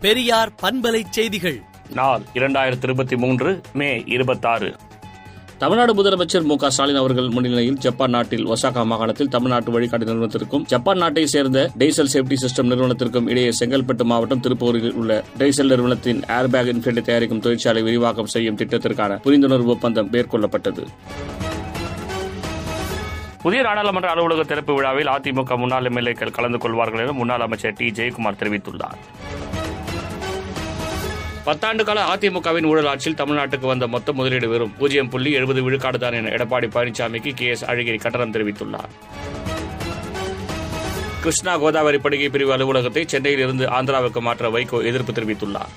பெரியார் பண்பலை செய்திகள். நாள் இரண்டாயிரத்தி இருபத்தி மூன்று மே இருபத்தாறு. தமிழ்நாடு முதலமைச்சர் மு க ஸ்டாலின் அவர்கள் முன்னிலையில் ஜப்பான் நாட்டில் ஒசாகா மாகாணத்தில் தமிழ்நாட்டு வழிகாட்டு நிறுவனத்திற்கும் ஜப்பான் நாட்டை சேர்ந்த டெய்சல் சேஃப்டி சிஸ்டம் நிறுவனத்திற்கும் இடையே செங்கல்பட்டு மாவட்டம் திருப்பூரில் உள்ள டெய்சல் நிறுவனத்தின் ஏர்பேக் இன்ஃபினிட்டி தயாரிக்கும் தொழிற்சாலை விரிவாக்கம் செய்யும் திட்டத்திற்கான புரிந்துணர்வு ஒப்பந்தம் மேற்கொள்ளப்பட்டது. புதிய நாடாளுமன்ற அலுவலக திறப்பு விழாவில் அதிமுக முன்னாள் எம்எல்ஏக்கள் கலந்து கொள்வார்கள் என முன்னாள் அமைச்சர் டி. ஜெயக்குமார் தெரிவித்துள்ளார். பத்தாண்டு கால அதிமுகவின் ஊழல் ஆட்சியில் தமிழ்நாட்டுக்கு வந்த மொத்த முதலீடு வெறும் பூஜ்ஜியம் புள்ளி எழுபது விழுக்காடு தான் என எடப்பாடி பழனிசாமிக்கு கே எஸ் அழகிரி கட்டணம் தெரிவித்துள்ளார். கிருஷ்ணா கோதாவரி படுகை பிரிவு அலுவலகத்தை சென்னையில் இருந்து ஆந்திராவுக்கு மாற்ற வைகோ எதிர்ப்பு தெரிவித்துள்ளார்.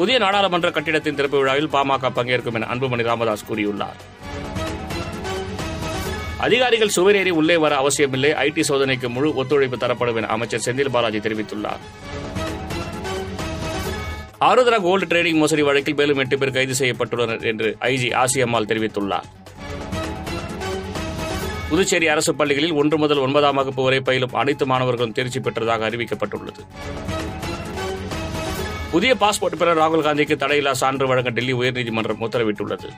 புதிய நாடாளுமன்ற கட்டிடத்தின் திறப்பு விழாவில் பாமக பங்கேற்கும் என அன்புமணி ராமதாஸ் கூறியுள்ளார். அதிகாரிகள் சுவரேறி உள்ளே வர அவசியமில்லை ஐடி சோதனைக்கு முழு ஒத்துழைப்பு தரப்படும் என அமைச்சர் செந்தில் பாலாஜி தெரிவித்துள்ளார். ஆருத்ரா கோல்டு ட்ரேடிங் மோசடி வழக்கில் மேலும் எட்டு பேர் கைது செய்யப்பட்டுள்ளனர் என்று ஐஜி ஆசியம்மாள் தெரிவித்துள்ளார். புதுச்சேரி அரசு பள்ளிகளில் ஒன்று முதல் ஒன்பதாம் வகுப்பு வரை பயிலும் அனைத்து மாணவர்களும் தேர்ச்சி பெற்றதாக அறிவிக்கப்பட்டுள்ளது. புதிய பாஸ்போர்ட் பெற ராகுல் காந்திக்கு தடையில்லா சான்று வழங்க டெல்லி உயர்நீதிமன்றம் உத்தரவிட்டுள்ளது.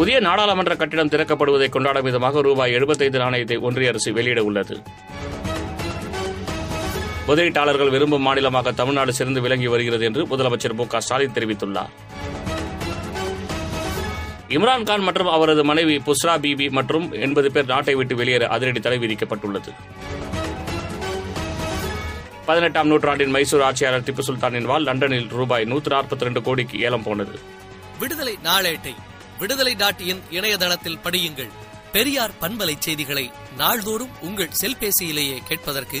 புதிய நாடாளுமன்ற கட்டிடம் திறக்கப்படுவதை கொண்டாடும் விதமாக ரூபாய் எழுபத்தைந்து நாணயத்தை ஒன்றிய அரசு வெளியிட உள்ளது. முதலீட்டாளர்கள் விரும்பும் மாநிலமாக தமிழ்நாடு சிறந்து விளங்கி வருகிறது என்று முதலமைச்சர் மு க ஸ்டாலின் தெரிவித்துள்ளார். இம்ரான்கான் மற்றும் அவரது மனைவி புஸ்ரா பிபி மற்றும் எண்பது பேர் நாட்டை விட்டு வெளியேற அதிரடி தடை விதிக்கப்பட்டுள்ளது. பதினெட்டாம் நூற்றாண்டின் மைசூர் ஆட்சியாளர் திப்பு சுல்தானின் வாழ் லண்டனில் ரூபாய் நூற்று நாற்பத்தி ரெண்டு கோடிக்கு ஏலம் போனது. விடுதலை நாளேட்டை விடுதலை டாட் இன் இணையதளத்தில் படியுங்கள். பெரியார் பண்பலை செய்திகளை நாள்தோறும் உங்கள் செல்பேசியிலேயே கேட்பதற்கு